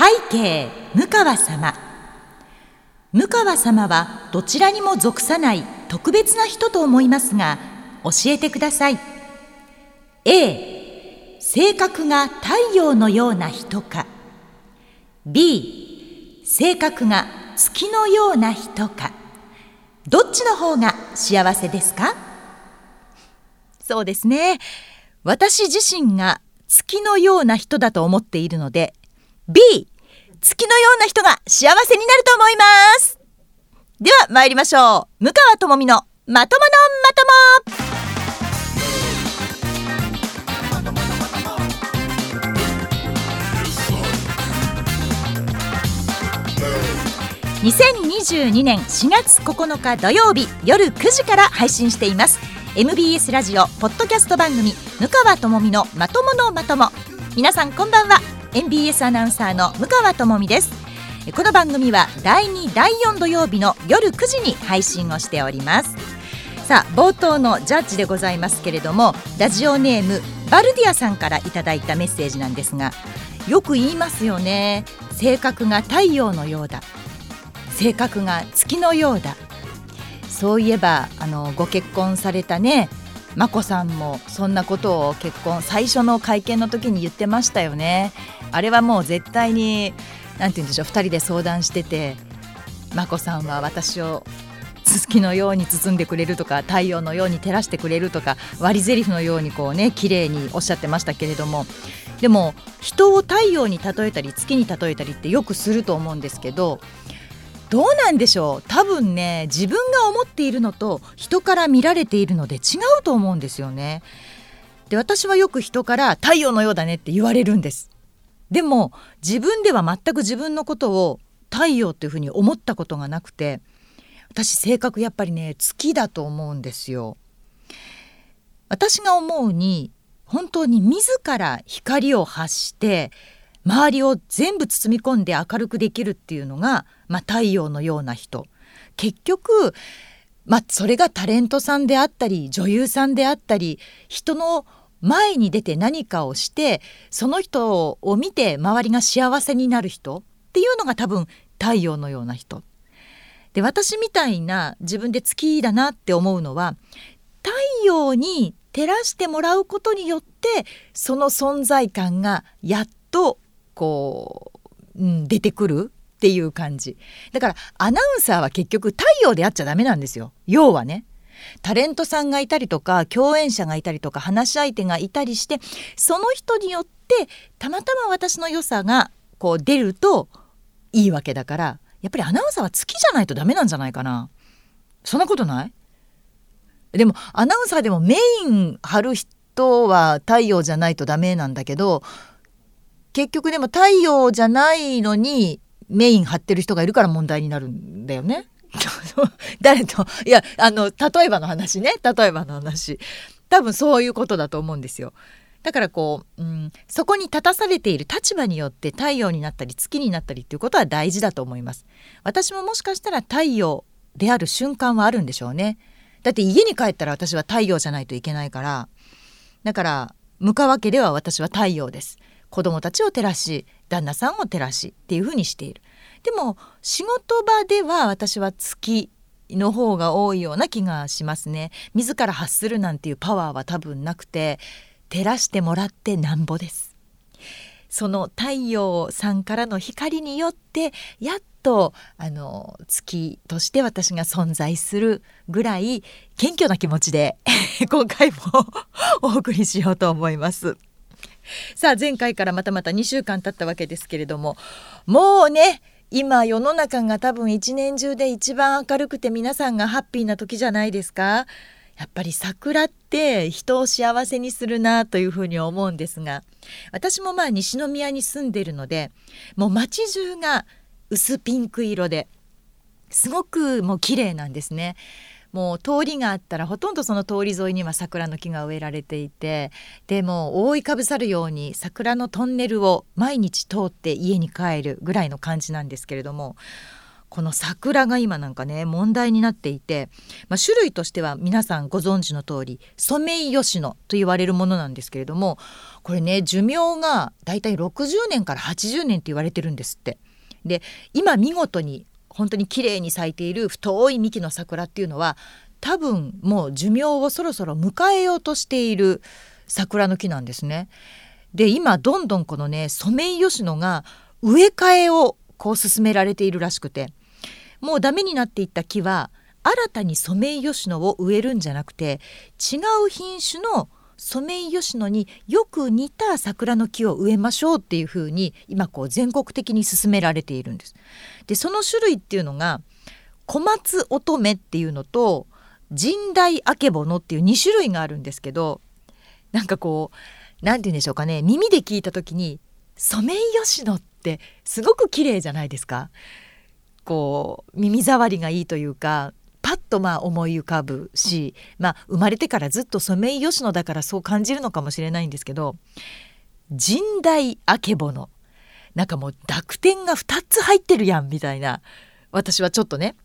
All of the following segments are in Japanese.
背景向川様。向川様はどちらにも属さない特別な人と思いますが教えてください。A 性格が太陽のような人か。B 性格が月のような人か。どっちの方が幸せですか？そうですね。私自身が月のような人だと思っているので B 月のような人が幸せになると思います。では参りましょう。向川智美のまとものまとも。2022年4月9日土曜日夜9時から配信しています。MBS ラジオポッドキャスト番組向川智美のまとものまとも。皆さんこんばんは。MBS アナウンサーの向川智美です。この番組は第2第4土曜日の夜9時に配信をしております。さあ冒頭のジャッジでございますけれどもラジオネームバルディアさんからいただいたメッセージなんですがよく言いますよね。性格が太陽のようだ。性格が月のようだ。そういえばあのご結婚されたね眞子さんもそんなことを結婚最初の会見の時に言ってましたよね。あれはもう絶対に何て言うんでしょう2人で相談してて眞子さんは私を月のように包んでくれるとか太陽のように照らしてくれるとか割り台詞のようにこうね綺麗におっしゃってましたけれどもでも人を太陽に例えたり月に例えたりってよくすると思うんですけどどうなんでしょう？多分ね自分が思っているのと人から見られているので違うと思うんですよね。で私はよく人から太陽のようだねって言われるんです。でも自分では全く自分のことを太陽っていうふうに思ったことがなくて私性格やっぱりね月だと思うんですよ。私が思うに本当に自ら光を発して周りを全部包み込んで明るくできるっていうのが、まあ、太陽のような人結局、まあ、それがタレントさんであったり女優さんであったり人の前に出て何かをしてその人を見て周りが幸せになる人っていうのが多分太陽のような人。で私みたいな自分で月だなって思うのは太陽に照らしてもらうことによってその存在感がやっとこう、うん、出てくるっていう感じ。だからアナウンサーは結局太陽であっちゃダメなんですよ。要はね。タレントさんがいたりとか共演者がいたりとか話し相手がいたりしてその人によってたまたま私の良さがこう出るといいわけだからやっぱりアナウンサーは月じゃないとダメなんじゃないかなそんなことない？でもアナウンサーでもメイン張る人は太陽じゃないとダメなんだけど結局でも太陽じゃないのにメイン張ってる人がいるから問題になるんだよね。誰と？いやあの例えばの話ね例えばの話多分そういうことだと思うんですよ。だからこう、うん、そこに立たされている立場によって太陽になったり月になったりっていうことは大事だと思います。私ももしかしたら太陽である瞬間はあるんでしょうね。だって家に帰ったら私は太陽じゃないといけないからだから向川家では私は太陽です。子供たちを照らし旦那さんを照らしっていうふうにしているでも仕事場では私は月の方が多いような気がしますね自ら発するなんていうパワーは多分なくて照らしてもらってなんぼですその太陽さんからの光によってやっとあの月として私が存在するぐらい謙虚な気持ちで 今回もお送りしようと思います。さあ前回からまたまた2週間経ったわけですけれどももうね今世の中が多分一年中で一番明るくて皆さんがハッピーな時じゃないですか？やっぱり桜って人を幸せにするなというふうに思うんですが私もまあ西宮に住んでるのでもう街中が薄ピンク色ですごくもう綺麗なんですね。もう通りがあったらほとんどその通り沿いには桜の木が植えられていてでも覆いかぶさるように桜のトンネルを毎日通って家に帰るぐらいの感じなんですけれどもこの桜が今なんかね問題になっていて、まあ、種類としては皆さんご存知の通りソメイヨシノと言われるものなんですけれどもこれね寿命がだいたい60年から80年って言われてるんですって。で今見事に本当に綺麗に咲いている太い幹の桜っていうのは多分もう寿命をそろそろ迎えようとしている桜の木なんですね。で今どんどんこのねソメイヨシノが植え替えをこう進められているらしくてもうダメになっていった木は新たにソメイヨシノを植えるんじゃなくて違う品種のソメイヨシノによく似た桜の木を植えましょうっていうふうに今こう全国的に進められているんです。でその種類っていうのが小松乙女っていうのと神代あけぼのっていう2種類があるんですけどなんかこう何て言うんでしょうかね耳で聞いた時にソメイヨシノってすごく綺麗じゃないですか。こう耳障りがいいというかパッとまあ思い浮かぶし、まあ、生まれてからずっとソメイヨシノだからそう感じるのかもしれないんですけど神代あけぼのなんかもう濁点が2つ入ってるやんみたいな私はちょっとね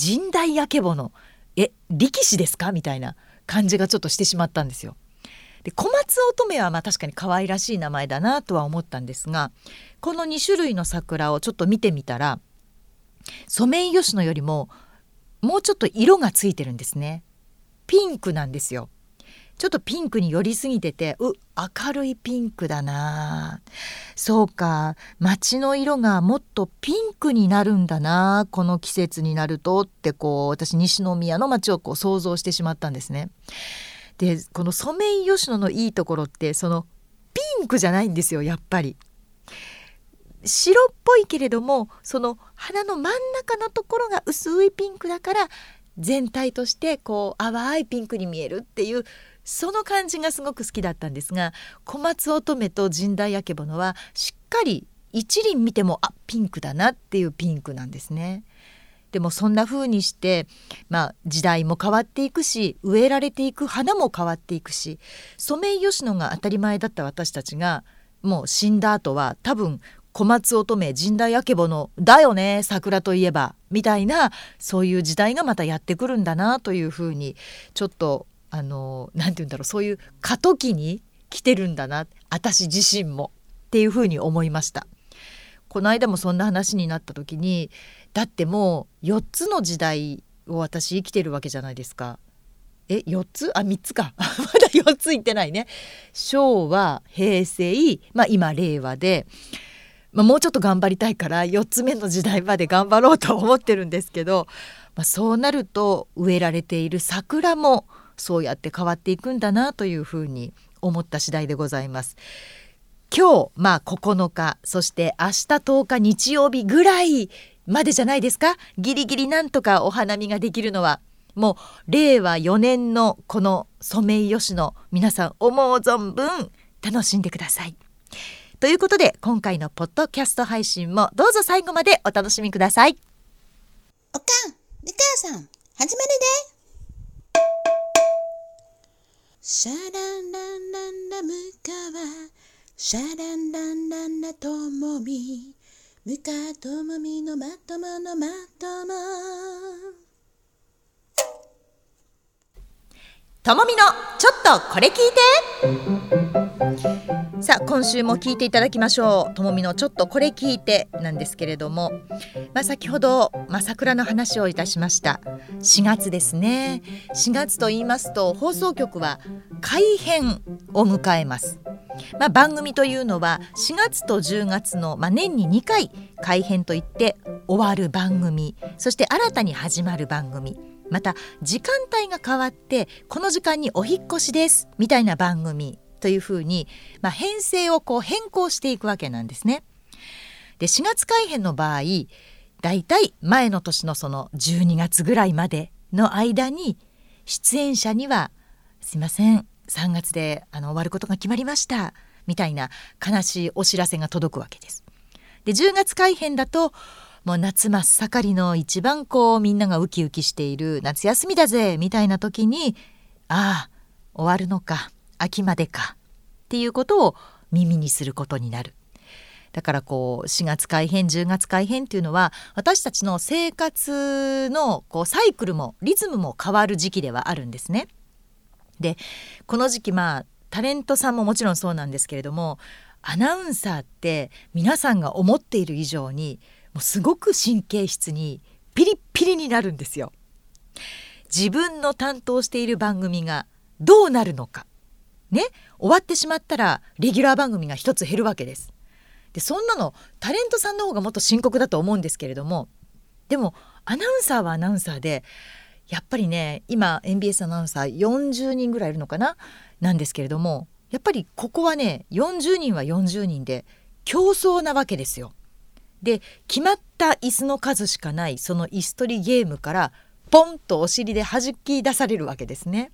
神代あけぼのえ力士ですか？みたいな感じがちょっとしてしまったんですよ。で小松乙女はまあ確かに可愛らしい名前だなとは思ったんですがこの2種類の桜をちょっと見てみたらソメイヨシノよりももうちょっと色がついてるんですね。ピンクなんですよ。ちょっとピンクに寄りすぎててう明るいピンクだな。そうか。街の色がもっとピンクになるんだな。この季節になると。ってこう私西宮の街をこう想像してしまったんですね。でこのソメイヨシノのいいところってそのピンクじゃないんですよやっぱり。白っぽいけれどもその花の真ん中のところが薄いピンクだから全体としてこう淡いピンクに見えるっていうその感じがすごく好きだったんですが小松乙女と神代あけぼのはしっかり一輪見てもあピンクだなっていうピンクなんですね。でもそんな風にして、まあ、時代も変わっていくし植えられていく花も変わっていくしソメイヨシノが当たり前だった私たちがもう死んだ後は多分小松乙女神代あけぼのだよね桜といえばみたいなそういう時代がまたやってくるんだなというふうにちょっとあの何て言うんだろうそういう過渡期に来てるんだな私自身もっていうふうに思いました。この間もそんな話になった時にだってもう4つの時代を私生きてるわけじゃないですか。え4つ？あ3つか まだ4ついってないね。昭和平成、まあ、今令和で、まあ、もうちょっと頑張りたいから4つ目の時代まで頑張ろうと思ってるんですけど、まあ、そうなると植えられている桜もそうやって変わっていくんだなというふうに思った次第でございます。今日まあ9日そして明日10日日曜日ぐらいまでじゃないですか？ギリギリなんとかお花見ができるのはもう令和4年のこのソメイヨシノ皆さん思う存分楽しんでください。ということで今回のポッドキャスト配信もどうぞ最後までお楽しみください。おかん、みかやさん、始まるで。シャランランランラムカワシャランランランラともみむかともみのまとものまともともみのちょっとこれ聞いて。さあ今週も聞いていただきましょう。ともみのちょっとこれ聞いてなんですけれども、まあ、先ほど、まあ、桜の話をいたしました。4月ですね。4月と言いますと放送局は改編を迎えます。まあ、番組というのは4月と10月の、まあ、年に2回改編といって終わる番組。そして新たに始まる番組。また時間帯が変わってこの時間にお引越しですみたいな番組というふうに、まあ、編成をこう変更していくわけなんですね。で4月改編の場合だいたい前の年のその12月ぐらいまでの間に出演者には「すいません3月であの終わることが決まりましたみたいな悲しいお知らせが届くわけです。で10月改編だともう夏真っ盛りの一番こうみんながウキウキしている夏休みだぜみたいな時にああ終わるのか秋までかっていうことを耳にすることになる。だからこう4月改編10月改編っていうのは私たちの生活のこうサイクルもリズムも変わる時期ではあるんですね。でこの時期まあタレントさんももちろんそうなんですけれどもアナウンサーって皆さんが思っている以上にもうすごく神経質にピリッピリになるんですよ。自分の担当している番組がどうなるのかね終わってしまったらレギュラー番組が一つ減るわけです。でそんなのタレントさんの方がもっと深刻だと思うんですけれどもでもアナウンサーはアナウンサーでやっぱりね今 MBS アナウンサー40人ぐらいいるのかな？なんですけれどもやっぱりここはね40人は40人で競争なわけですよ。で決まった椅子の数しかないその椅子取りゲームからポンとお尻で弾き出されるわけですね。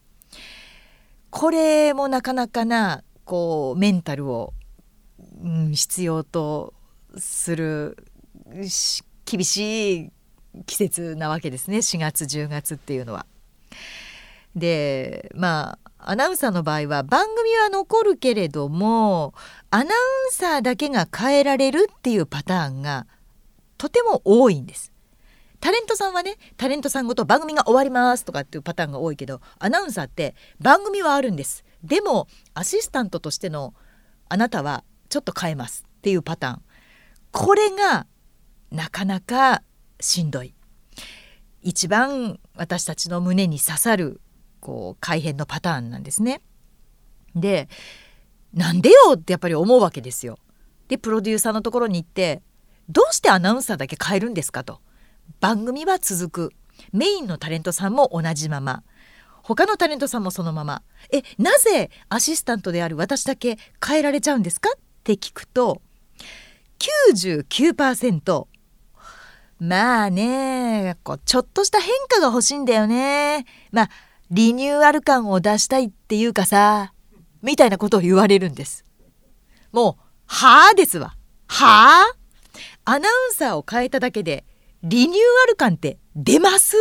これもなかなかなこうメンタルを、うん、必要とする厳しい季節なわけですね4月10月っていうのは。でまあアナウンサーの場合は番組は残るけれどもアナウンサーだけが変えられるっていうパターンがとても多いんです。タレントさんはねタレントさんごと番組が終わりますとかっていうパターンが多いけどアナウンサーって番組はあるんです。でもアシスタントとしてのあなたはちょっと変えますっていうパターン。これがなかなかしんどい。一番私たちの胸に刺さるこう改変のパターンなんですね。でなんでよってやっぱり思うわけですよ。でプロデューサーのところに行ってどうしてアナウンサーだけ変えるんですかと。番組は続くメインのタレントさんも同じまま他のタレントさんもそのままえなぜアシスタントである私だけ変えられちゃうんですかって聞くと99%まあねこうちょっとした変化が欲しいんだよねまあリニューアル感を出したいっていうかさみたいなことを言われるんです。もうはあですわ。はあアナウンサーを変えただけでリニューアル感って出ます？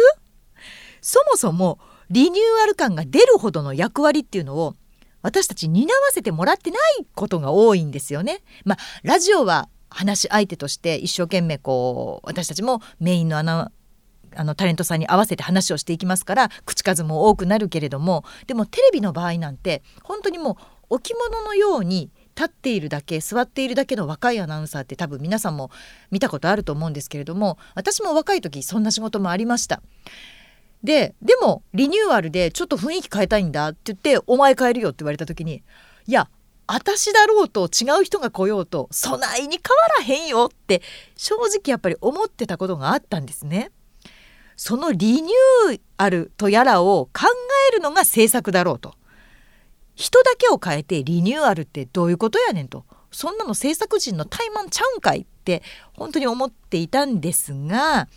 そもそもリニューアル感が出るほどの役割っていうのを私たち担わせてもらってないことが多いんですよね。まあラジオは話し相手として一生懸命こう私たちもメインのアナあのタレントさんに合わせて話をしていきますから口数も多くなるけれどもでもテレビの場合なんて本当にもう置物のように立っているだけ座っているだけの若いアナウンサーって多分皆さんも見たことあると思うんですけれども私も若い時そんな仕事もありました。ででもリニューアルでちょっと雰囲気変えたいんだって言って「お前変えるよ」って言われた時にいや私だろうと違う人が来ようとそないに変わらへんよって正直やっぱり思ってたことがあったんですね。そのリニューアルとやらを考えるのが政策だろうと。人だけを変えてリニューアルってどういうことやねんとそんなの制作陣の怠慢ちゃうんかいって本当に思っていたんですが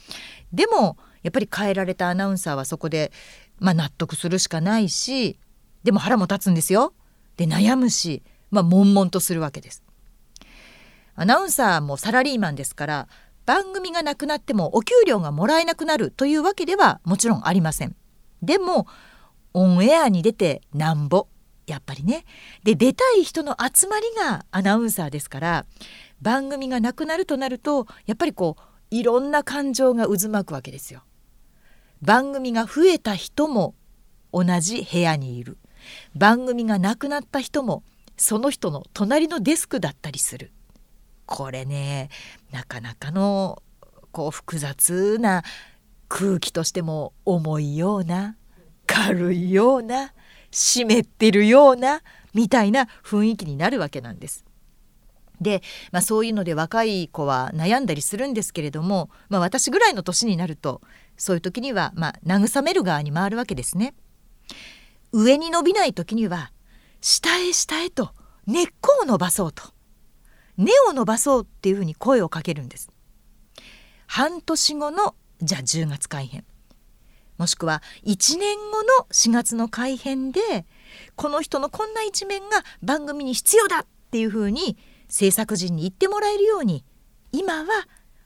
でもやっぱり変えられたアナウンサーはそこで、まあ、納得するしかないしでも腹も立つんですよ。で悩むし、まあ、悶々とするわけです。アナウンサーもサラリーマンですから番組がなくなってもお給料がもらえなくなるというわけではもちろんありません。でもオンエアに出てなんぼやっぱりねで出たい人の集まりがアナウンサーですから番組がなくなるとなるとやっぱりこういろんな感情が渦巻くわけですよ。番組が増えた人も同じ部屋にいる番組がなくなった人もその人の隣のデスクだったりするこれねなかなかのこう複雑な空気としても重いような軽いような湿ってるようなみたいな雰囲気になるわけなんです。で、まあ、そういうので若い子は悩んだりするんですけれども、まあ、私ぐらいの年になるとそういう時には、まあ、慰める側に回るわけですね。上に伸びない時には下へ下へと根っこを伸ばそうと根を伸ばそうっていうふうに声をかけるんです。半年後のじゃあ10月改編もしくは1年後の4月の改編でこの人のこんな一面が番組に必要だっていうふうに制作陣に言ってもらえるように今は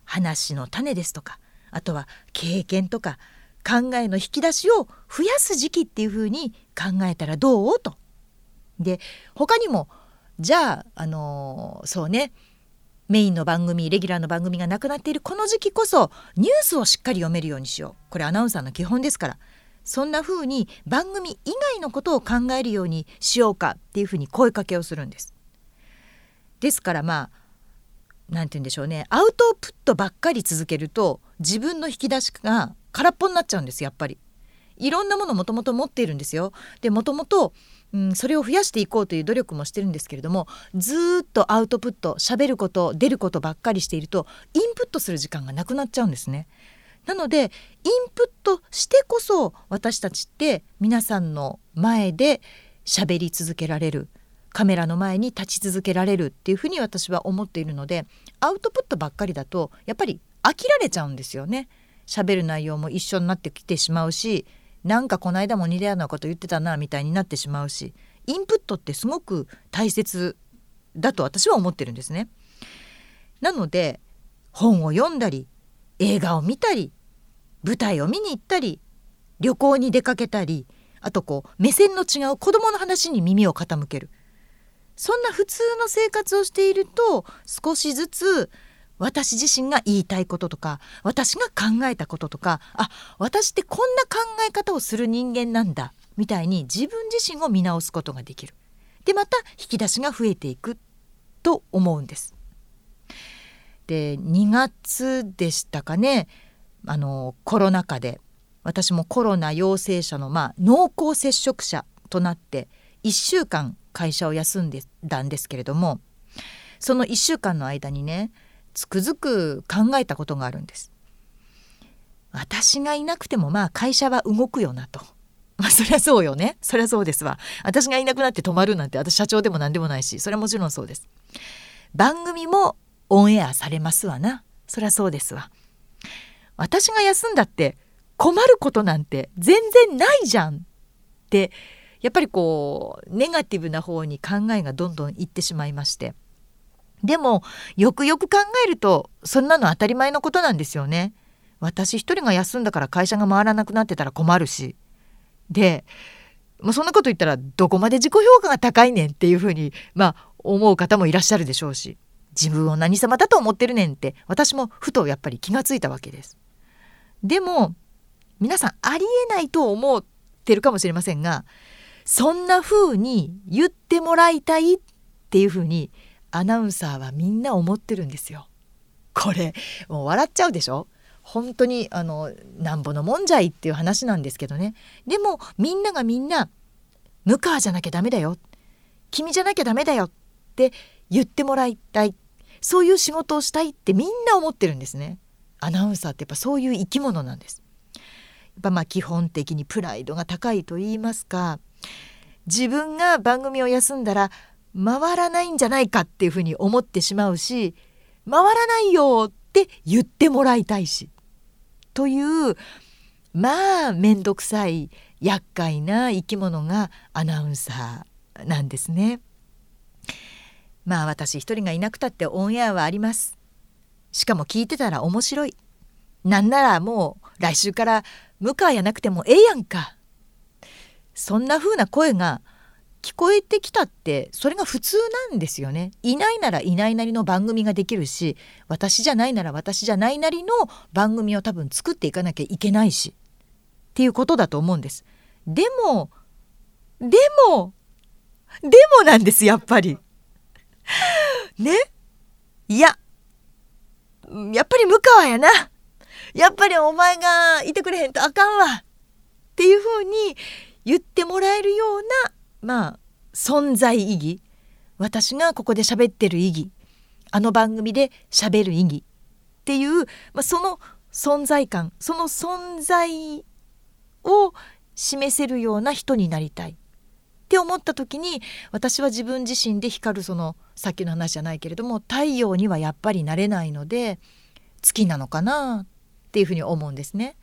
話の種ですとかあとは経験とか考えの引き出しを増やす時期っていうふうに考えたらどう？と。で他にもじゃあ、あの、そうねメインの番組レギュラーの番組がなくなっているこの時期こそニュースをしっかり読めるようにしようこれアナウンサーの基本ですからそんな風に番組以外のことを考えるようにしようかっていう風に声かけをするんです。ですからまあ何て言うんでしょうねアウトプットばっかり続けると自分の引き出しが空っぽになっちゃうんですやっぱり。いろんなものもともと持っているんですよ。でもともとうん、それを増やしていこうという努力もしてるんですけれどもずっとアウトプット喋ること出ることばっかりしているとインプットする時間がなくなっちゃうんですね。なのでインプットしてこそ私たちって皆さんの前で喋り続けられるカメラの前に立ち続けられるっていうふうに私は思っているのでアウトプットばっかりだとやっぱり飽きられちゃうんですよね。喋る内容も一緒になってきてしまうしなんかこの間も似たようなこと言ってたなみたいになってしまうしインプットってすごく大切だと私は思ってるんですね。なので本を読んだり映画を見たり舞台を見に行ったり旅行に出かけたりあとこう目線の違う子どもの話に耳を傾けるそんな普通の生活をしていると少しずつ私自身が言いたいこととか私が考えたこととかあ私ってこんな考え方をする人間なんだみたいに自分自身を見直すことができる。でまた引き出しが増えていくと思うんです。で2月でしたかねあのコロナ禍で私もコロナ陽性者の、まあ、濃厚接触者となって1週間会社を休んでたんですけれどもその1週間の間にねつくづく考えたことがあるんです。私がいなくてもまあ会社は動くよなと。まあそりゃそうよね。そりゃそうですわ。私がいなくなって止まるなんて私社長でも何でもないし、それはもちろんそうです。番組もオンエアされますわな。そりゃそうですわ。私が休んだって困ることなんて全然ないじゃんってやっぱりこうネガティブな方に考えがどんどんいってしまいましてでもよくよく考えるとそんなの当たり前のことなんですよね。私一人が休んだから会社が回らなくなってたら困るしでもうそんなこと言ったらどこまで自己評価が高いねんっていうふうにまあ思う方もいらっしゃるでしょうし自分を何様だと思ってるねんって私もふとやっぱり気がついたわけです。でも皆さんありえないと思ってるかもしれませんがそんな風に言ってもらいたいっていう風にアナウンサーはみんな思ってるんですよ。これもう笑っちゃうでしょ？本当にあのなんぼのもんじゃいっていう話なんですけどねでもみんながみんな「向川じゃなきゃダメだよ」「君じゃなきゃダメだよ」って言ってもらいたいそういう仕事をしたいってみんな思ってるんですね。アナウンサーってやっぱそういう生き物なんです。やっぱまあ基本的にプライドが高いと言いますか自分が番組を休んだら回らないんじゃないかっていうふうに思ってしまうし回らないよって言ってもらいたいしというまあ面倒くさい厄介な生き物がアナウンサーなんですね。まあ私一人がいなくたってオンエアはあります。しかも聞いてたら面白い。なんならもう来週から向川やなくてもええやんか。そんな風な声が聞こえてきたってそれが普通なんですよね。いないならいないなりの番組ができるし私じゃないなら私じゃないなりの番組を多分作っていかなきゃいけないしっていうことだと思うんです。でもでもでもなんですやっぱり。ね？いややっぱり向川やな。やっぱりお前がいてくれへんとあかんわ。っていうふうに言ってもらえるようなまあ存在意義。私がここで喋ってる意義。あの番組で喋る意義っていう、まあ、その存在感その存在を示せるような人になりたい。って思った時に私は自分自身で光るそのさっきの話じゃないけれども太陽にはやっぱりなれないので月なのかなっていうふうに思うんですね。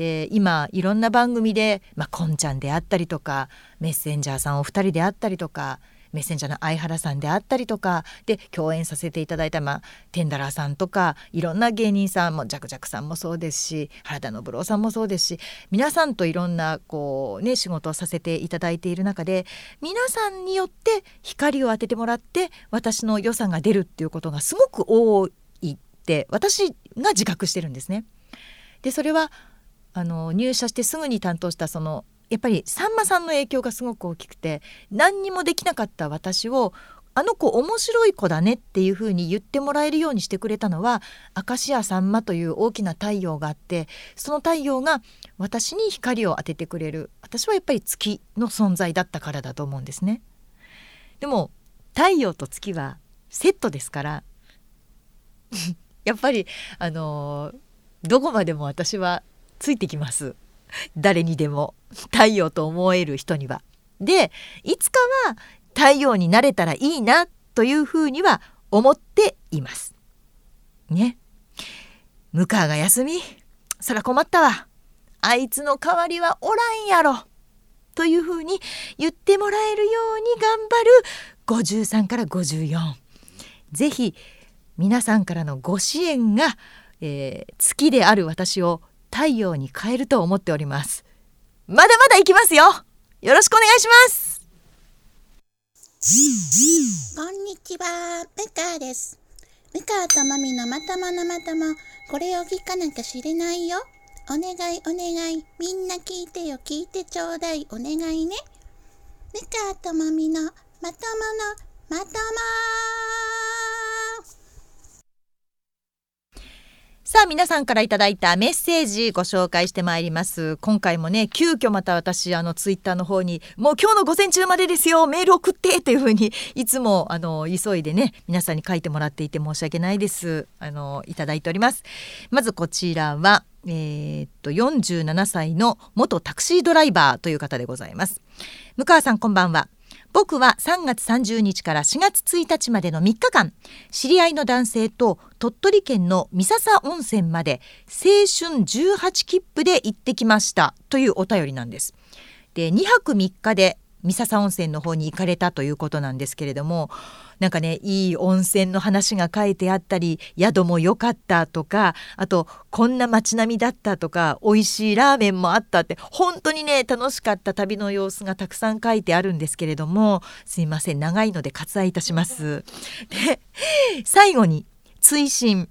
で今いろんな番組で、まあ、こんちゃんであったりとかメッセンジャーさんお二人であったりとかメッセンジャーの相原さんであったりとかで共演させていただいた、まあ、テンダラーさんとかいろんな芸人さんもジャクジャクさんもそうですし原田信郎さんもそうですし皆さんといろんなこう、ね、仕事をさせていただいている中で皆さんによって光を当ててもらって私の良さが出るっていうことがすごく多いって私が自覚してるんですね。でそれはあの入社してすぐに担当したそのやっぱりさんまさんの影響がすごく大きくて何にもできなかった私をあの子面白い子だねっていうふうに言ってもらえるようにしてくれたのは明石家さんまという大きな太陽があってその太陽が私に光を当ててくれる私はやっぱり月の存在だったからだと思うんですね。でも太陽と月はセットですから やっぱりあのどこまでも私はついてきます誰にでも太陽と思える人には。でいつかは太陽になれたらいいなというふうには思っています。ね。向川が休みそら困ったわ。あいつの代わりはおらんやろ。というふうに言ってもらえるように頑張る53から54。ぜひ皆さんからのご支援が、えー、月である私を太陽に変えると思っておりますまだまだ行きますよよろしくお願いしますこんにちは、ムカです。ムカとマミのまとものまとも、これを聞かなきゃ知れないよ。お願いお願い、みんな聞いてよ、聞いてちょうだい、お願いね。ムカとマミのまとものまともさあ皆さんからいただいたメッセージご紹介してまいります。今回もね急遽また私あのツイッターの方にもう今日の午前中までですよメール送ってっていう風にいつもあの急いでね皆さんに書いてもらっていて申し訳ないです。あのいただいております。まずこちらはえー、っと47歳の元タクシードライバーという方でございます。向川さんこんばんは。僕は3月30日から4月1日までの3日間知り合いの男性と鳥取県の三笹温泉まで青春18切符で行ってきましたというお便りなんです。で2泊3日で三笹温泉の方に行かれたということなんですけれどもなんかねいい温泉の話が書いてあったり宿も良かったとかあとこんな街並みだったとか美味しいラーメンもあったって本当にね楽しかった旅の様子がたくさん書いてあるんですけれどもすいません長いので割愛いたします。で最後に追伸。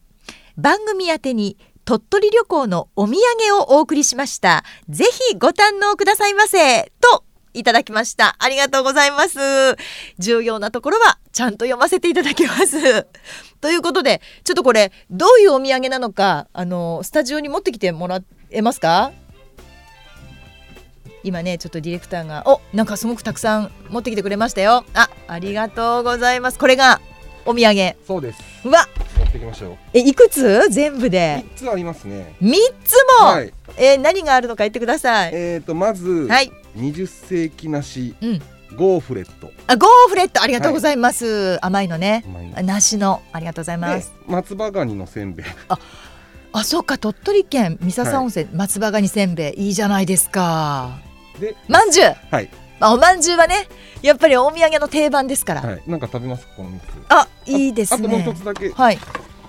番組宛に鳥取旅行のお土産をお送りしました。ぜひご堪能くださいませ。といただきました。ありがとうございます。重要なところはちゃんと読ませていただきます。ということでちょっとこれどういうお土産なのかあのスタジオに持ってきてもらえますか？今ねちょっとディレクターがおなんかすごくたくさん持ってきてくれましたよ。あありがとうございます。これがお土産。そうです。うわ。持ってきましょう。えいくつ？全部で。三つありますね。3つも、はい。えー何があるのか言ってください。えっ、とまず、はい20世紀梨。うん。ゴーフレット。あゴーフレットありがとうございます、甘いのね。甘いあ梨のありがとうございまです松葉ガニのせんべい。あそうか鳥取県三笹温泉、松葉ガニせんべいいいじゃないですか。で、まんじゅう。はい。あおまんじゅうはねやっぱりお土産の定番ですから、はい。なんか食べます？この三つ。あいいですね。あともう一つだけ。はい。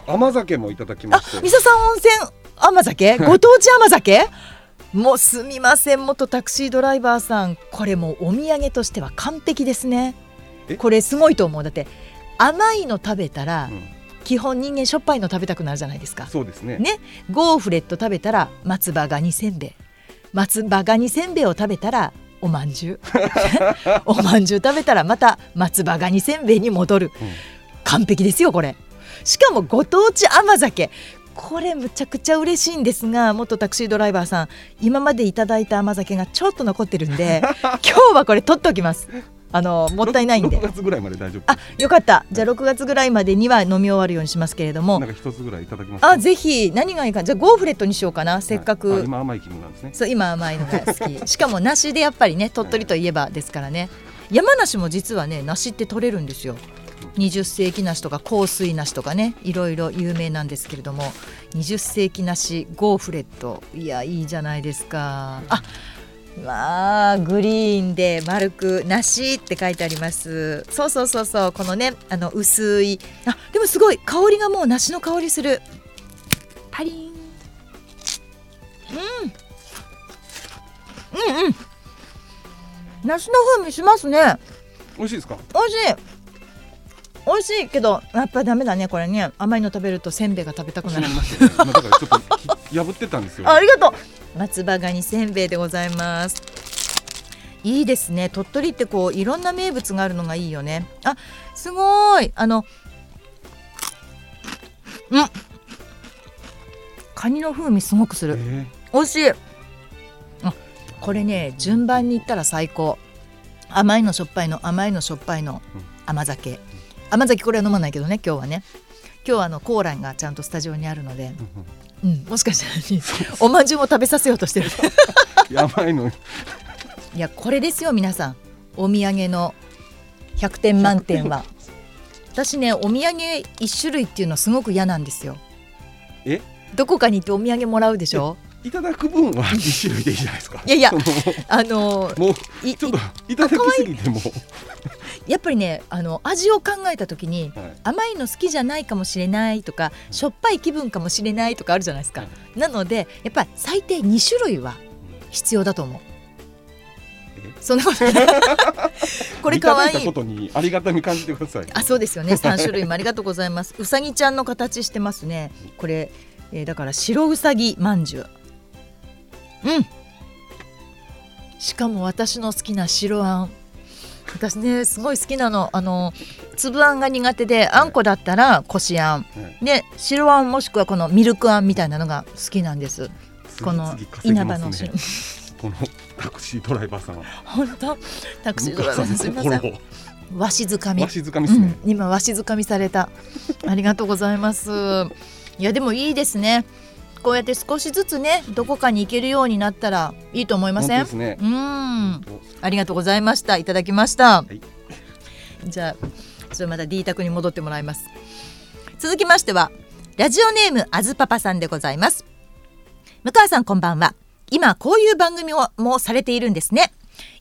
甘酒もいただきまあして。三笹温泉甘酒？ご当地甘酒？もうすみません元タクシードライバーさん。これもうお土産としては完璧ですね。え？これすごいと思う。だって甘いの食べたら、うん。基本人間しょっぱいの食べたくなるじゃないですか。そうですね。ね？ゴーフレット食べたら松葉ガニせんべい。松葉ガニせんべいを食べたらおまんじゅう。おまんじゅう食べたらまた松葉ガニせんべいに戻る、うん。完璧ですよこれ。しかもご当地甘酒これむちゃくちゃ嬉しいんですが元タクシードライバーさん今までいただいた甘酒がちょっと残ってるんで 今日はこれ取っておきます。あのもったいないんで。6月ぐらいまで大丈夫。あよかった。じゃあ6月ぐらいまでには飲み終わるようにしますけれども。なんか一つぐらいいただきますあぜひ。何がいいかじゃあゴーフレットにしようかな。せっかく、はいあ今甘い気分なんですね。そう今甘いのが好き。しかも梨でやっぱりね鳥取といえばですからね。山梨も実はね梨って取れるんですよ20世紀梨とか香水梨とかねいろいろ有名なんですけれども20世紀梨ゴーフレット。いやいいじゃないですか。あわあグリーンで丸く梨って書いてあります。そうそうそうそうこのねあの薄い。あでもすごい香りがもう梨の香りする。パリン。うん。うんうん。梨の風味しますね。美味しいですか？美味しい美味しいけどやっぱダメだねこれね。甘いの食べるとせんべいが食べたくなる。まあだからちょっとき破ってたんですよ。あありがとう。松葉ガニせんべいでございます。いいですね。鳥取ってこういろんな名物があるのがいいよね。あすごい。あのうん。カニの風味すごくする。え美味しい。あこれね順番にいったら最高。甘いのしょっぱいの甘いのしょっぱいの。うん。甘酒甘酒これは飲まないけどね今日はね。今日はあのコーランがちゃんとスタジオにあるので、ーうん。うん、もしかしたらおまんじゅうも食べさせようとしてる。うん甘いの いやこれですよ皆さん。お土産の100点満点は。私ねお土産1種類っていうのすごく嫌なんですよ。え？どこかに行ってお土産もらうでしょ？いただく分は一種類でいいじゃないですか。いやいやあのもういちょっといただきすぎてもやっぱりねあの味を考えた時にはい。甘いの好きじゃないかもしれないとかしょっぱい気分かもしれないとかあるじゃないですか、はなのでやっぱり最低2種類は必要だと思う。え？そんなこと これかわい。いただいたことにありがたみ感じてください。あそうですよね。3種類もありがとうございます。うさぎちゃんの形してますね。これ、えーだから白うさぎまんじゅう。うん。しかも私の好きな白あん私ねすごい好きなの。あの粒あんが苦手であんこだったらこしあん。はいで白あんもしくはこのミルクあんみたいなのが好きなんです。この次々稼ぎ稲葉の白ねこのタクシードライバーさんは本当？タクシードライバーさんすみません。わしづかみ。わしづかみね、うん、今わしづかみされた。ありがとうございます。いやでもいいですねこうやって少しずつねどこかに行けるようになったらいいと思いません？ね。うん。ありがとうございました。いただきました、い。じゃあちょっとまた D 宅に戻ってもらいます。続きましてはラジオネームあずパパさんでございます。向川さんこんばんは。今こういう番組をもされているんですね。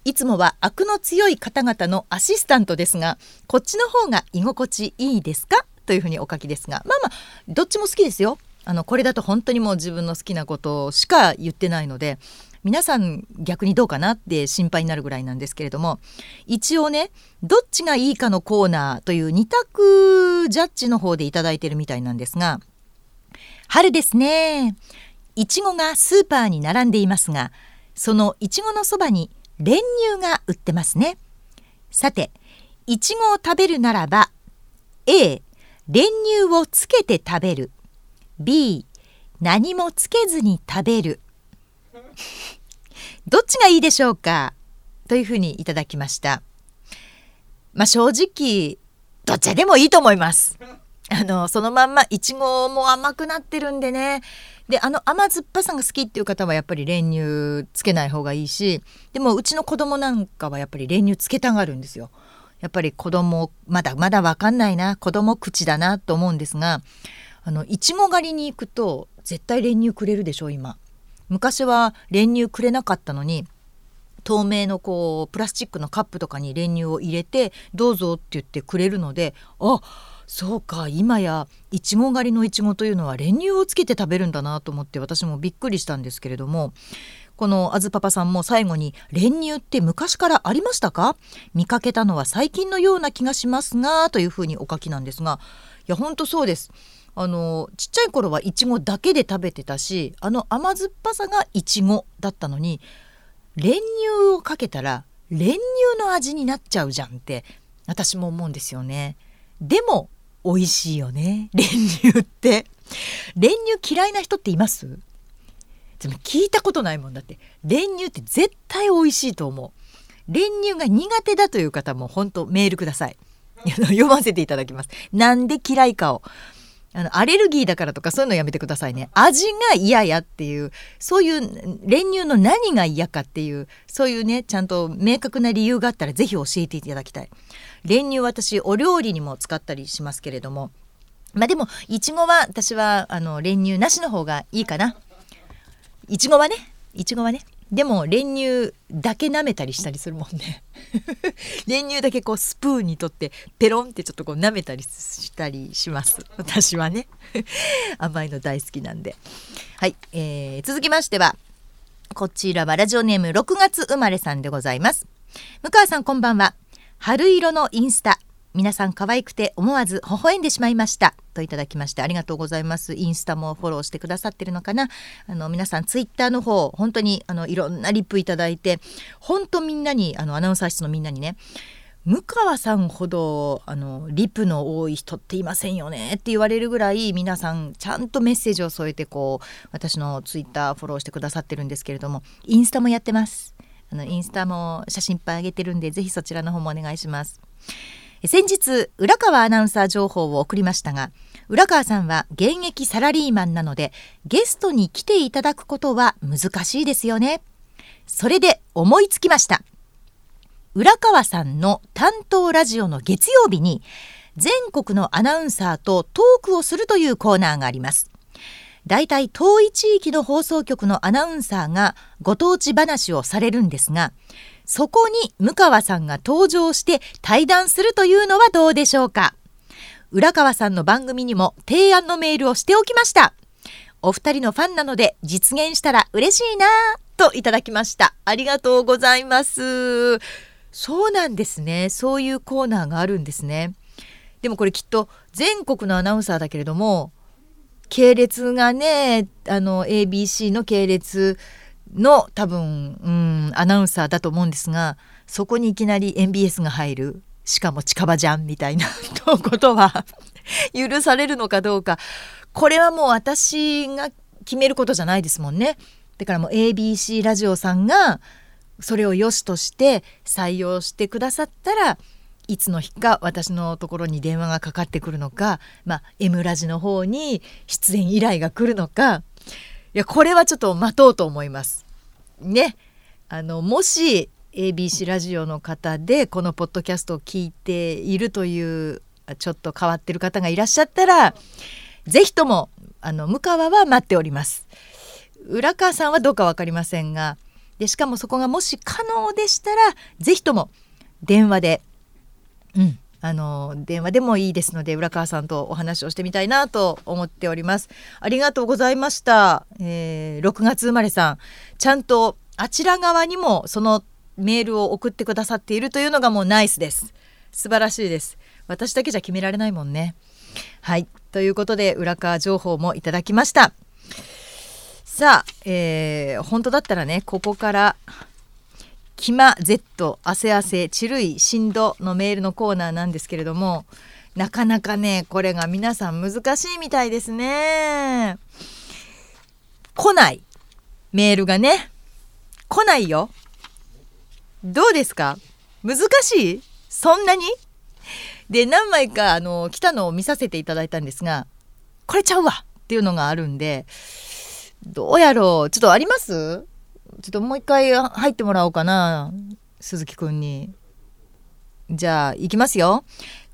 いつもは悪の強い方々のアシスタントですがこっちの方が居心地いいですか？というふうにお書きですが。まあまあどっちも好きですよあのこれだと本当にもう自分の好きなことしか言ってないので皆さん逆にどうかなって心配になるぐらいなんですけれども一応ねどっちがいいかのコーナーという二択ジャッジの方でいただいてるみたいなんですが春ですね。いちごがスーパーに並んでいますがそのいちごのそばに練乳が売ってますね。さていちごを食べるならば A 練乳をつけて食べる。B 何もつけずに食べる。どっちがいいでしょうか？というふうにいただきました。まあ正直どっちでもいいと思います。あのそのまんまいちごも甘くなってるんでね。であの甘酸っぱさが好きっていう方はやっぱり練乳つけない方がいいしでもうちの子供なんかはやっぱり練乳つけたがるんですよ。やっぱり子供まだまだわかんないな。子供口だなと思うんですがあのいちご狩りに行くと絶対練乳くれるでしょ今昔は練乳くれなかったのに透明のこうプラスチックのカップとかに練乳を入れてどうぞって言ってくれるのであそうか今やいちご狩りのいちごというのは練乳をつけて食べるんだなと思って私もびっくりしたんですけれどもこのあずパパさんも最後に「練乳って昔からありましたか？見かけたのは最近のような気がしますが」というふうにお書きなんですがいやほんとそうです。あのちっちゃい頃はいちごだけで食べてたしあの甘酸っぱさがいちごだったのに練乳をかけたら練乳の味になっちゃうじゃんって私も思うんですよね。でも美味しいよね練乳って。練乳嫌いな人っています？でも聞いたことないもん。だって練乳って絶対美味しいと思う。練乳が苦手だという方も本当メールください。読ませていただきます。なんで嫌いかを。あのアレルギーだからとかそういうのやめてくださいね。味が嫌やっていうそういう練乳の何が嫌かっていうそういうねちゃんと明確な理由があったらぜひ教えていただきたい。練乳私お料理にも使ったりしますけれども。まあでもいちごは私はあの練乳なしの方がいいかな。いちごはねいちごはね。でも練乳だけ舐めたりしたりするもんね。練乳だけこうスプーンにとってペロンってちょっとこう舐めたりしたりします。私はね。甘いの大好きなんで。はい、えー、続きましてはこちらはラジオネーム6月生まれさんでございます。向川さんこんばんは。春色のインスタ。皆さん可愛くて思わず微笑んでしまいました。といただきましてありがとうございます。インスタもフォローしてくださってるのかな？あの皆さんツイッターの方本当にあのいろんなリップいただいて本当みんなにあのアナウンサー室のみんなにね向川さんほどあのリプの多い人っていませんよねって言われるぐらい皆さんちゃんとメッセージを添えてこう私のツイッターフォローしてくださってるんですけれどもインスタもやってます。あのインスタも写真いっぱい上げてるんでぜひそちらの方もお願いします。先日浦川アナウンサー情報を送りましたが浦川さんは現役サラリーマンなのでゲストに来ていただくことは難しいですよね。それで思いつきました。浦川さんの担当ラジオの月曜日に全国のアナウンサーとトークをするというコーナーがあります。だいたい遠い地域の放送局のアナウンサーがご当地話をされるんですがそこに向川さんが登場して対談するというのはどうでしょうか？浦川さんの番組にも提案のメールをしておきました。お二人のファンなので実現したら嬉しいなといただきました。ありがとうございます。そうなんですね。そういうコーナーがあるんですね。でもこれきっと全国のアナウンサーだけれども系列がねあの ABC の系列の多分、うん、アナウンサーだと思うんですがそこにいきなり MBS が入るしかも近場じゃんみたいなことは許されるのかどうかこれはもう私が決めることじゃないですもんね。だからもう ABC ラジオさんがそれを良しとして採用してくださったらいつの日か私のところに電話がかかってくるのか、まあ、M ラジの方に出演依頼が来るのかやこれはちょっと待とうと思います。ねあのもし ABC ラジオの方でこのポッドキャストを聞いているというちょっと変わってる方がいらっしゃったら是非ともあの向川は待っております。浦川さんはどうか分かりませんがでしかもそこがもし可能でしたら是非とも電話で、うん、あの電話でもいいですので浦川さんとお話をしてみたいなと思っております。ありがとうございました、えー、6月生まれさん。ちゃんとあちら側にもそのメールを送ってくださっているというのがもうナイスです。素晴らしいです。私だけじゃ決められないもんね。はい。ということで浦川情報もいただきました。さあ、えー、本当だったらねここからキマ Z 汗汗チルイ振動のメールのコーナーなんですけれどもなかなかねこれが皆さん難しいみたいですね。来ない。メールがね。来ないよ。どうですか？難しい？そんなに？で何枚かあの来たのを見させていただいたんですがこれちゃうわっていうのがあるんでどうやろう？ちょっとあります？ちょっともう一回入ってもらおうかな鈴木くんに。じゃあいきますよ。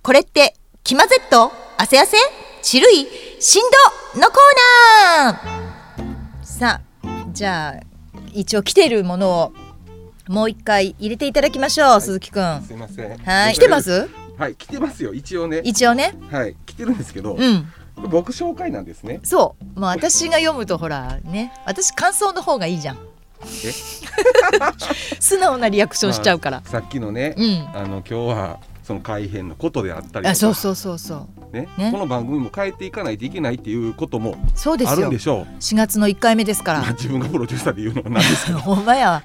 これってキマゼット汗汗？チルイ？振動のコーナー！さあじゃあ一応来てるものをもう一回入れていただきましょう、はい、鈴木くん。すいません。はい。来てます？はい来てますよ。一応ね。一応ね？はい来てるんですけどうん。僕紹介なんですね。そう。まあ私が読むとほらね。私感想の方がいいじゃん素直なリアクションしちゃうから、まあ、さっきのね、うん、あの今日はその改編のことであったりあそうそうそうそう、ね、ね、この番組も変えていかないといけないっていうこともあるんでしょう。4月の1回目ですから、まあ、自分がプロデューサーで言うのはなんですけど ほんまや。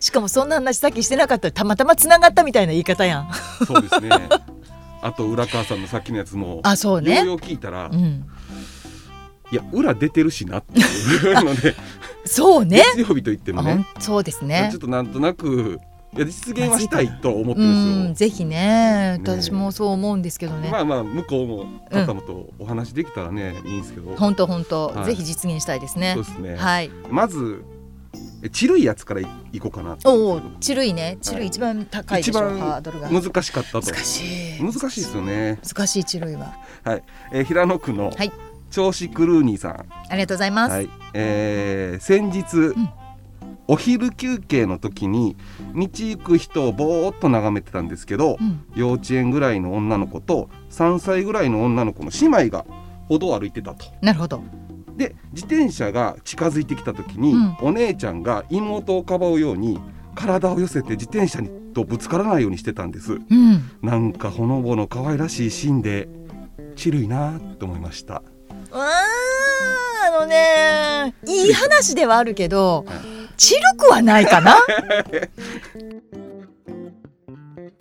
しかもそんな話さっきしてなかったらたまたまつながったみたいな言い方やん。そうですね。あと浦川さんのさっきのやつもあそうね。よう聞いたら、うん、いや裏出てるしなっていうのでそうね。月曜日と言ってもね。そうですね。ちょっとなんとなくいや実現はしたいと思ってるんですよ。ぜひね。私もそう思うんですけどね。まあまあ向こうも方もとお話できたらね、いいんですけど。本当本当。ぜひ実現したいですね。そうですね。はい。まずちるいやつからいこうかな。おおちるいね。ちるい。一番高いでしょ、はい、ハードルが。難しかったと。難しい。難しいですよね。難しいちるいは。はい、えー、平野区の、はい銚子クルーニーさん。ありがとうございます、はい。えー、先日、うん、お昼休憩の時に道行く人をぼーっと眺めてたんですけど、うん。幼稚園ぐらいの女の子と3歳ぐらいの女の子の姉妹が歩道を歩いてたと。なるほど。で自転車が近づいてきた時に、うん。お姉ちゃんが妹をかばうように体を寄せて自転車にとぶつからないようにしてたんです。うん。なんかほのぼの可愛らしいシーンでチルいなと思いましたあのねいい話ではあるけどチルくはないかな。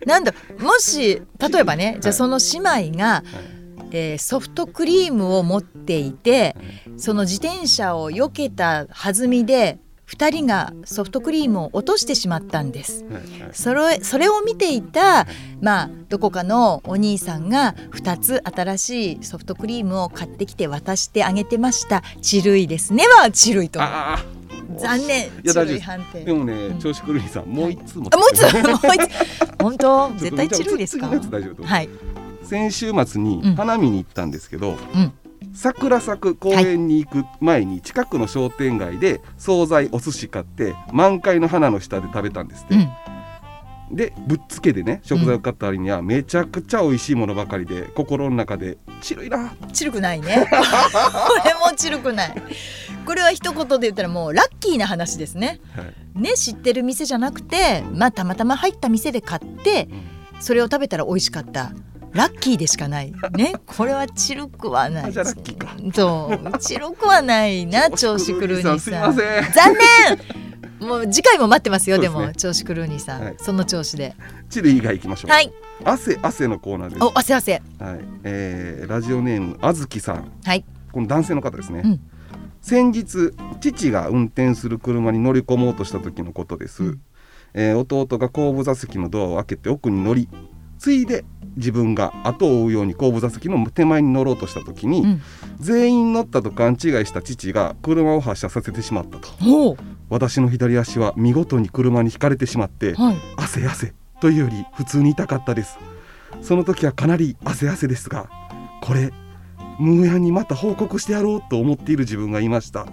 なんだもし例えばねじゃあその姉妹が、えーソフトクリームを持っていてその自転車を避けた弾みで2人がソフトクリームを落としてしまったんです。それそれを見ていた、まあ、どこかのお兄さんが2つ新しいソフトクリームを買ってきて渡してあげてました。チルいですね。はチルいと。残念。いや大丈夫でもね、うん。調子狂いさんもう一通もあもう一つもう一つ。本当？絶対チルいですか？はい、先週末にうん。花見に行ったんですけど、うん、桜咲く公園に行く前に近くの商店街で惣菜お寿司買って満開の花の下で食べたんですって、うん。でぶっつけでね食材を買った割にはめちゃくちゃ美味しいものばかりで心の中でチルいな。チルくないね。これもチルくない。これは一言で言ったらもうラッキーな話ですね。はい。ね知ってる店じゃなくてまあたまたま入った店で買ってそれを食べたら美味しかったラッキーでしかない。ね。これはチルくはない。そう。チルくはないな調子狂う兄さん。残念。もう次回も待ってますよでも。調子狂う兄さん、はい。その調子で。チル以外行きましょう、はい。汗汗のコーナーです。お汗汗。はい、えーラジオネームあずきさん。はい。この男性の方ですね、うん。先日父が運転する車に乗り込もうとした時のことです、うん。えー弟が後部座席のドアを開けて奥に乗りついで自分が後を追うように後部座席の手前に乗ろうとした時に、うん。全員乗ったと勘違いした父が車を発車させてしまったと。私の左足は見事に車にひかれてしまってはい。汗汗というより普通に痛かったです。その時はかなり汗汗ですがこれムーヤンにまた報告してやろうと思っている自分がいました。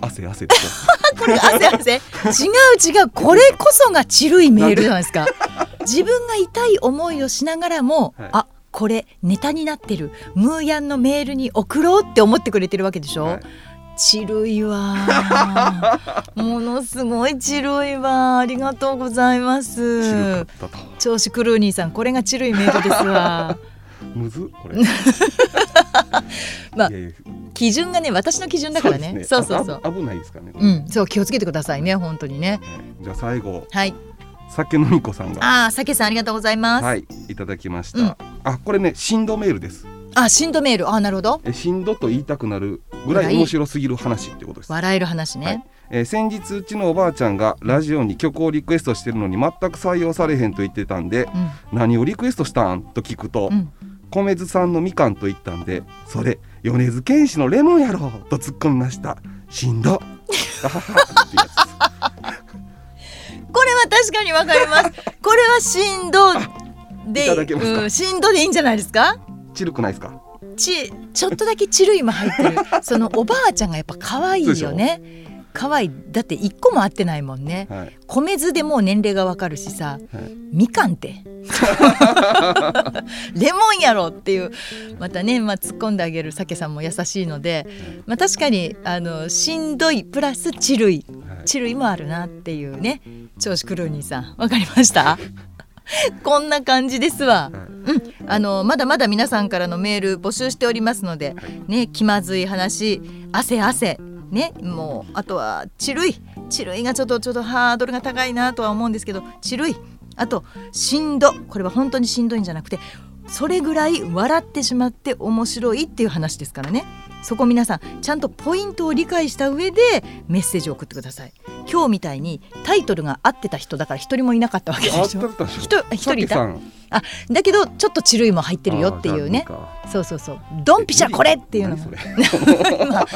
汗汗と これ汗汗。違う違う。これこそがチルいメールじゃないですか 自分が痛い思いをしながらも、はい。あこれネタになってる。ムーヤンのメールに送ろうって思ってくれてるわけでしょ、はい。チルいわー。ものすごいチルいわありがとうございま白す調子クルーニーさんこれがチルいメールですわ。むずこれ。まあ基準がね私の基準だからね。そうそうそうあ危ないですかね、うんそう気をつけてくださいね本当にね。じゃあ最後。はい酒飲み子さんが。ああさけさんありがとうございます、はいいただきました、うん。あこれね振動メールです。あ振動メール。あなるほど。え振動と言いたくなるぐらい面白すぎる話ってことです。笑える話ね、はい。えー先日うちのおばあちゃんがラジオに曲をリクエストしてるのに全く採用されへんと言ってたんで何をリクエストしたん？と聞くと、うん。米津さんのみかんと言ったんでそれ米津玄師のレモンやろと突っ込みました。しんど これは確かにわかります。これは振動でいうん、振動でいいんじゃないですか？チルくないですか？ちちょっとだけチルイも入ってる。そのおばあちゃんがやっぱ可愛いよね可愛い。だって一個も合ってないもんね。はい、米酢でもう年齢がわかるしさ。はい。みかんって。レモンやろっていう。またね、まあ、突っ込んであげるさけさんも優しいので、まあ、確かにあのしんどいプラスチルイ。はい。チルイもあるなっていうね。調子クルーニーさん。わかりました？こんな感じですわ。うん、あのまだまだ皆さんからのメール募集しておりますので、ね、気まずい話、汗汗、ね、もうあとはチルイ、チルイがちょっとちょっとハードルが高いなとは思うんですけど、チルイ、あとしんど、これは本当にしんどいんじゃなくて、それぐらい笑ってしまって面白いっていう話ですからね。そこ皆さんちゃんとポイントを理解した上でメッセージを送ってください。今日みたいにタイトルが合ってた人だから一人もいなかったわけでしたょ。一人いた？あだけどちょっとチルイも入ってるよっていうね。そうそうそう。ドンピシャこれっていうのが何それ？まあ、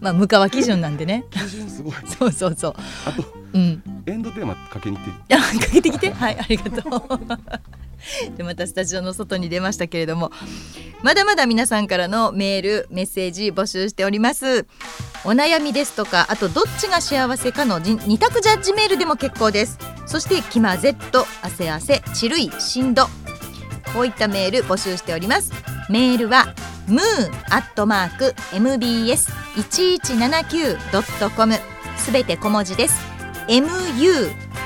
まあ、向川基準なんでね。基準すごいそうそうそう。あとうん。エンドテーマかけに行ってあかけてきて。はいありがとう でまたスタジオの外に出ましたけれどもまだまだ皆さんからのメールメッセージ募集しております。お悩みですとかあとどっちが幸せかの二択ジャッジメールでも結構です。そしてキマ Z 汗汗チルイしんど。こういったメール募集しております。メールはムーアットマーク mbs1179.com すべて小文字です。mu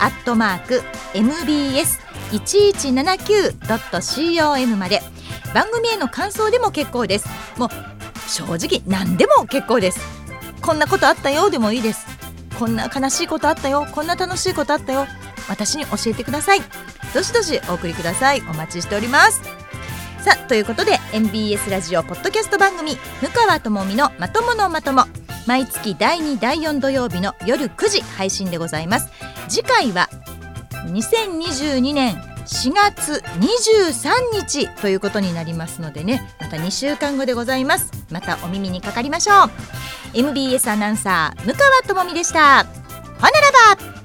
アットマーク mbs 1179.com まで。番組への感想でも結構です。もう正直何でも結構です。こんなことあったよでもいいです。こんな悲しいことあったよ。こんな楽しいことあったよ。私に教えてください。どしどしお送りください。お待ちしております。さあということで MBS ラジオポッドキャスト番組「向川智美のまとものまとも」毎月第2第4土曜日の夜9時配信でございます。次回は2022年4月23日ということになりますのでねまた2週間後でございます。またお耳にかかりましょう。MBS アナウンサー向川智美でした。ほならば。